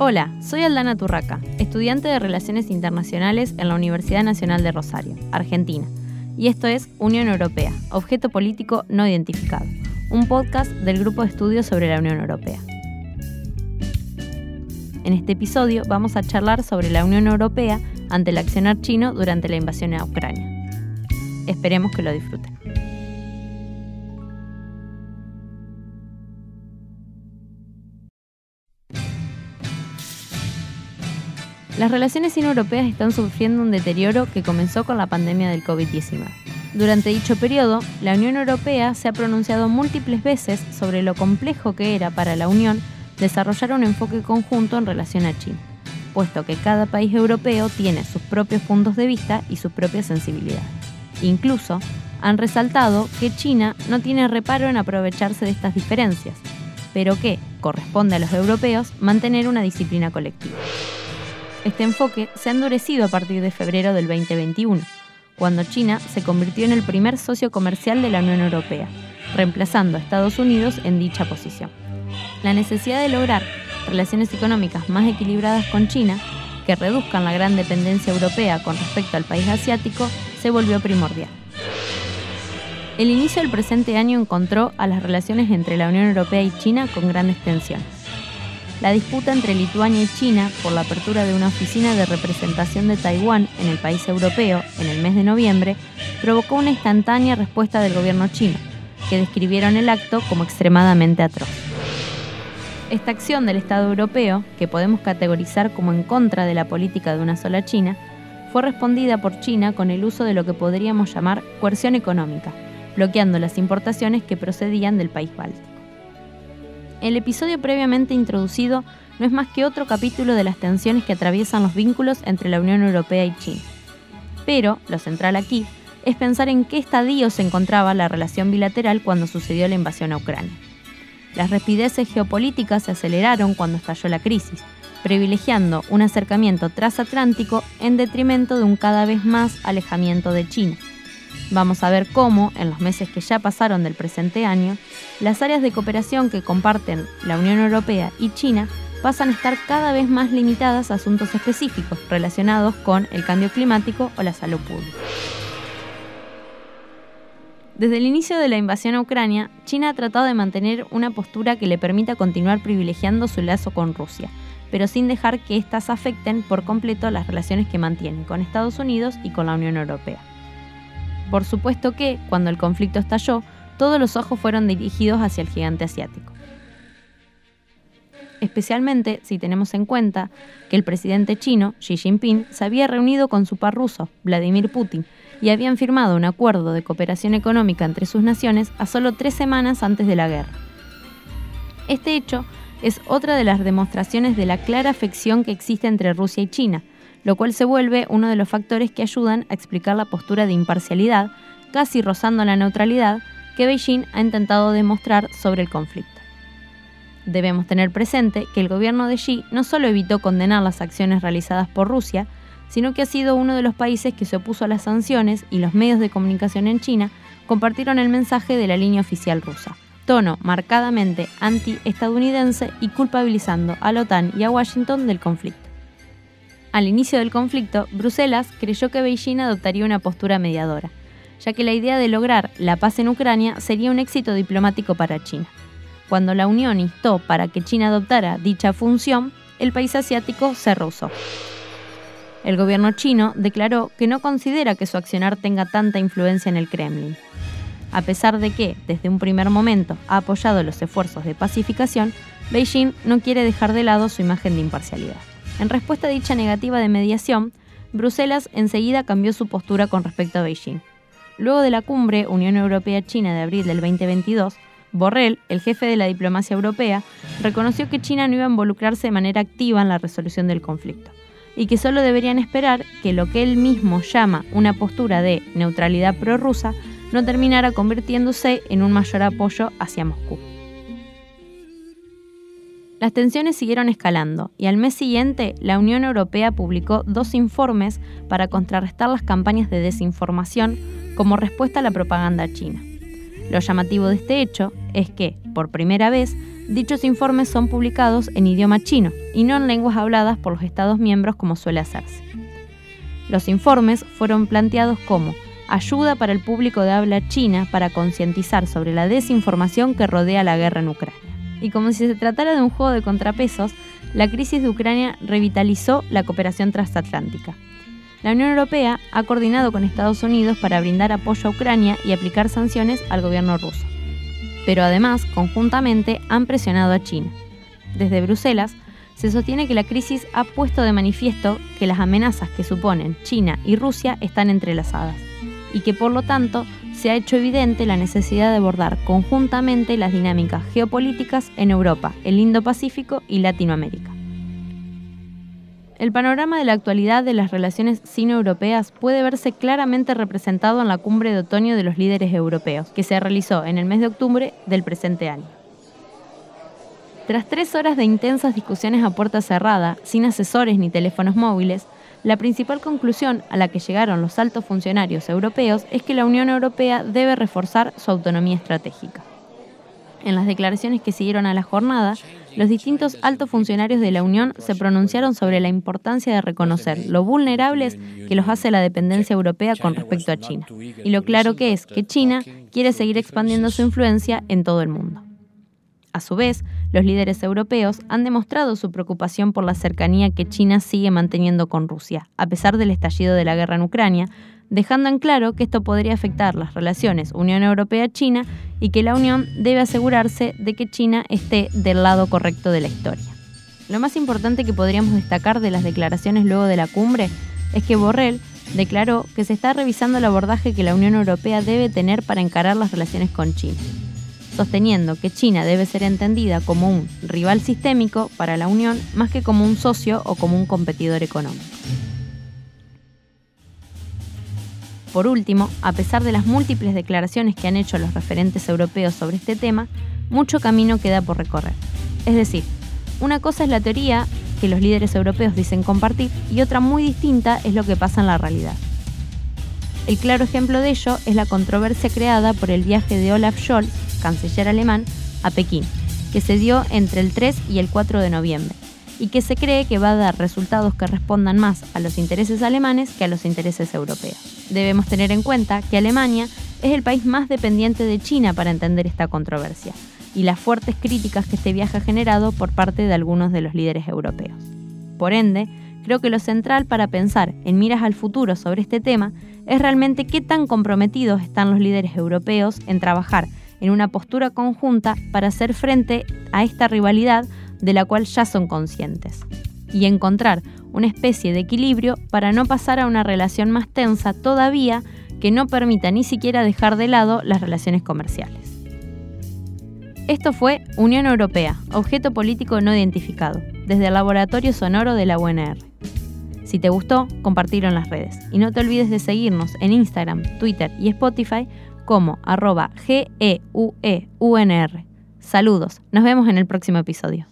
Hola, soy Aldana Turraca, estudiante de Relaciones Internacionales en la Universidad Nacional de Rosario, Argentina, y esto es Unión Europea, Objeto Político No Identificado, un podcast del Grupo de Estudios sobre la Unión Europea. En este episodio vamos a charlar sobre la Unión Europea ante el accionar chino durante la invasión a Ucrania. Esperemos que lo disfruten. Las relaciones sino-europeas están sufriendo un deterioro que comenzó con la pandemia del COVID-19. Durante dicho periodo, la Unión Europea se ha pronunciado múltiples veces sobre lo complejo que era para la Unión desarrollar un enfoque conjunto en relación a China, puesto que cada país europeo tiene sus propios puntos de vista y sus propias sensibilidades. Incluso han resaltado que China no tiene reparo en aprovecharse de estas diferencias, pero que corresponde a los europeos mantener una disciplina colectiva. Este enfoque se ha endurecido a partir de febrero del 2021, cuando China se convirtió en el primer socio comercial de la Unión Europea, reemplazando a Estados Unidos en dicha posición. La necesidad de lograr relaciones económicas más equilibradas con China, que reduzcan la gran dependencia europea con respecto al país asiático, se volvió primordial. El inicio del presente año encontró a las relaciones entre la Unión Europea y China con grandes tensiones. La disputa entre Lituania y China por la apertura de una oficina de representación de Taiwán en el país europeo en el mes de noviembre provocó una instantánea respuesta del gobierno chino, que describieron el acto como extremadamente atroz. Esta acción del Estado europeo, que podemos categorizar como en contra de la política de una sola China, fue respondida por China con el uso de lo que podríamos llamar coerción económica, bloqueando las importaciones que procedían del país báltico. El episodio previamente introducido no es más que otro capítulo de las tensiones que atraviesan los vínculos entre la Unión Europea y China. Pero, lo central aquí, es pensar en qué estadio se encontraba la relación bilateral cuando sucedió la invasión a Ucrania. Las rapideces geopolíticas se aceleraron cuando estalló la crisis, privilegiando un acercamiento transatlántico en detrimento de un cada vez más alejamiento de China. Vamos a ver cómo, en los meses que ya pasaron del presente año, las áreas de cooperación que comparten la Unión Europea y China pasan a estar cada vez más limitadas a asuntos específicos relacionados con el cambio climático o la salud pública. Desde el inicio de la invasión a Ucrania, China ha tratado de mantener una postura que le permita continuar privilegiando su lazo con Rusia, pero sin dejar que éstas afecten por completo las relaciones que mantiene con Estados Unidos y con la Unión Europea. Por supuesto que, cuando el conflicto estalló, todos los ojos fueron dirigidos hacia el gigante asiático. Especialmente si tenemos en cuenta que el presidente chino, Xi Jinping, se había reunido con su par ruso, Vladimir Putin, y habían firmado un acuerdo de cooperación económica entre sus naciones a solo tres semanas antes de la guerra. Este hecho es otra de las demostraciones de la clara afección que existe entre Rusia y China, lo cual se vuelve uno de los factores que ayudan a explicar la postura de imparcialidad, casi rozando la neutralidad, que Beijing ha intentado demostrar sobre el conflicto. Debemos tener presente que el gobierno de Xi no solo evitó condenar las acciones realizadas por Rusia, sino que ha sido uno de los países que se opuso a las sanciones y los medios de comunicación en China compartieron el mensaje de la línea oficial rusa, tono marcadamente anti-estadounidense y culpabilizando a la OTAN y a Washington del conflicto. Al inicio del conflicto, Bruselas creyó que Beijing adoptaría una postura mediadora, ya que la idea de lograr la paz en Ucrania sería un éxito diplomático para China. Cuando la Unión instó para que China adoptara dicha función, el país asiático se rehusó. El gobierno chino declaró que no considera que su accionar tenga tanta influencia en el Kremlin. A pesar de que, desde un primer momento, ha apoyado los esfuerzos de pacificación, Beijing no quiere dejar de lado su imagen de imparcialidad. En respuesta a dicha negativa de mediación, Bruselas enseguida cambió su postura con respecto a Beijing. Luego de la cumbre Unión Europea-China de abril del 2022, Borrell, el jefe de la diplomacia europea, reconoció que China no iba a involucrarse de manera activa en la resolución del conflicto y que solo deberían esperar que lo que él mismo llama una postura de neutralidad prorrusa no terminara convirtiéndose en un mayor apoyo hacia Moscú. Las tensiones siguieron escalando y al mes siguiente la Unión Europea publicó dos informes para contrarrestar las campañas de desinformación como respuesta a la propaganda china. Lo llamativo de este hecho es que, por primera vez, dichos informes son publicados en idioma chino y no en lenguas habladas por los Estados miembros como suele hacerse. Los informes fueron planteados como ayuda para el público de habla china para concientizar sobre la desinformación que rodea la guerra en Ucrania. Y como si se tratara de un juego de contrapesos, la crisis de Ucrania revitalizó la cooperación transatlántica. La Unión Europea ha coordinado con Estados Unidos para brindar apoyo a Ucrania y aplicar sanciones al gobierno ruso. Pero además, conjuntamente, han presionado a China. Desde Bruselas, se sostiene que la crisis ha puesto de manifiesto que las amenazas que suponen China y Rusia están entrelazadas y que por lo tanto se ha hecho evidente la necesidad de abordar conjuntamente las dinámicas geopolíticas en Europa, el Indo-Pacífico y Latinoamérica. El panorama de la actualidad de las relaciones sino-europeas puede verse claramente representado en la cumbre de otoño de los líderes europeos, que se realizó en el mes de octubre del presente año. Tras tres horas de intensas discusiones a puerta cerrada, sin asesores ni teléfonos móviles, la principal conclusión a la que llegaron los altos funcionarios europeos es que la Unión Europea debe reforzar su autonomía estratégica. En las declaraciones que siguieron a la jornada, los distintos altos funcionarios de la Unión se pronunciaron sobre la importancia de reconocer lo vulnerables que los hace la dependencia europea con respecto a China, y lo claro que es que China quiere seguir expandiendo su influencia en todo el mundo. A su vez, los líderes europeos han demostrado su preocupación por la cercanía que China sigue manteniendo con Rusia, a pesar del estallido de la guerra en Ucrania, dejando en claro que esto podría afectar las relaciones Unión Europea-China y que la Unión debe asegurarse de que China esté del lado correcto de la historia. Lo más importante que podríamos destacar de las declaraciones luego de la cumbre es que Borrell declaró que se está revisando el abordaje que la Unión Europea debe tener para encarar las relaciones con China sosteniendo que China debe ser entendida como un rival sistémico para la Unión más que como un socio o como un competidor económico. Por último, a pesar de las múltiples declaraciones que han hecho los referentes europeos sobre este tema, mucho camino queda por recorrer. Es decir, una cosa es la teoría que los líderes europeos dicen compartir y otra muy distinta es lo que pasa en la realidad. El claro ejemplo de ello es la controversia creada por el viaje de Olaf Scholz canciller alemán, a Pekín, que se dio entre el 3 y el 4 de noviembre, y que se cree que va a dar resultados que respondan más a los intereses alemanes que a los intereses europeos. Debemos tener en cuenta que Alemania es el país más dependiente de China para entender esta controversia, y las fuertes críticas que este viaje ha generado por parte de algunos de los líderes europeos. Por ende, creo que lo central para pensar en miras al futuro sobre este tema es realmente qué tan comprometidos están los líderes europeos en trabajar en una postura conjunta para hacer frente a esta rivalidad de la cual ya son conscientes y encontrar una especie de equilibrio para no pasar a una relación más tensa todavía que no permita ni siquiera dejar de lado las relaciones comerciales. Esto fue Unión Europea, objeto político no identificado, desde el Laboratorio Sonoro de la UNR. Si te gustó, compartirlo en las redes y no te olvides de seguirnos en Instagram, Twitter y Spotify como arroba GEUEUNR. Saludos, nos vemos en el próximo episodio.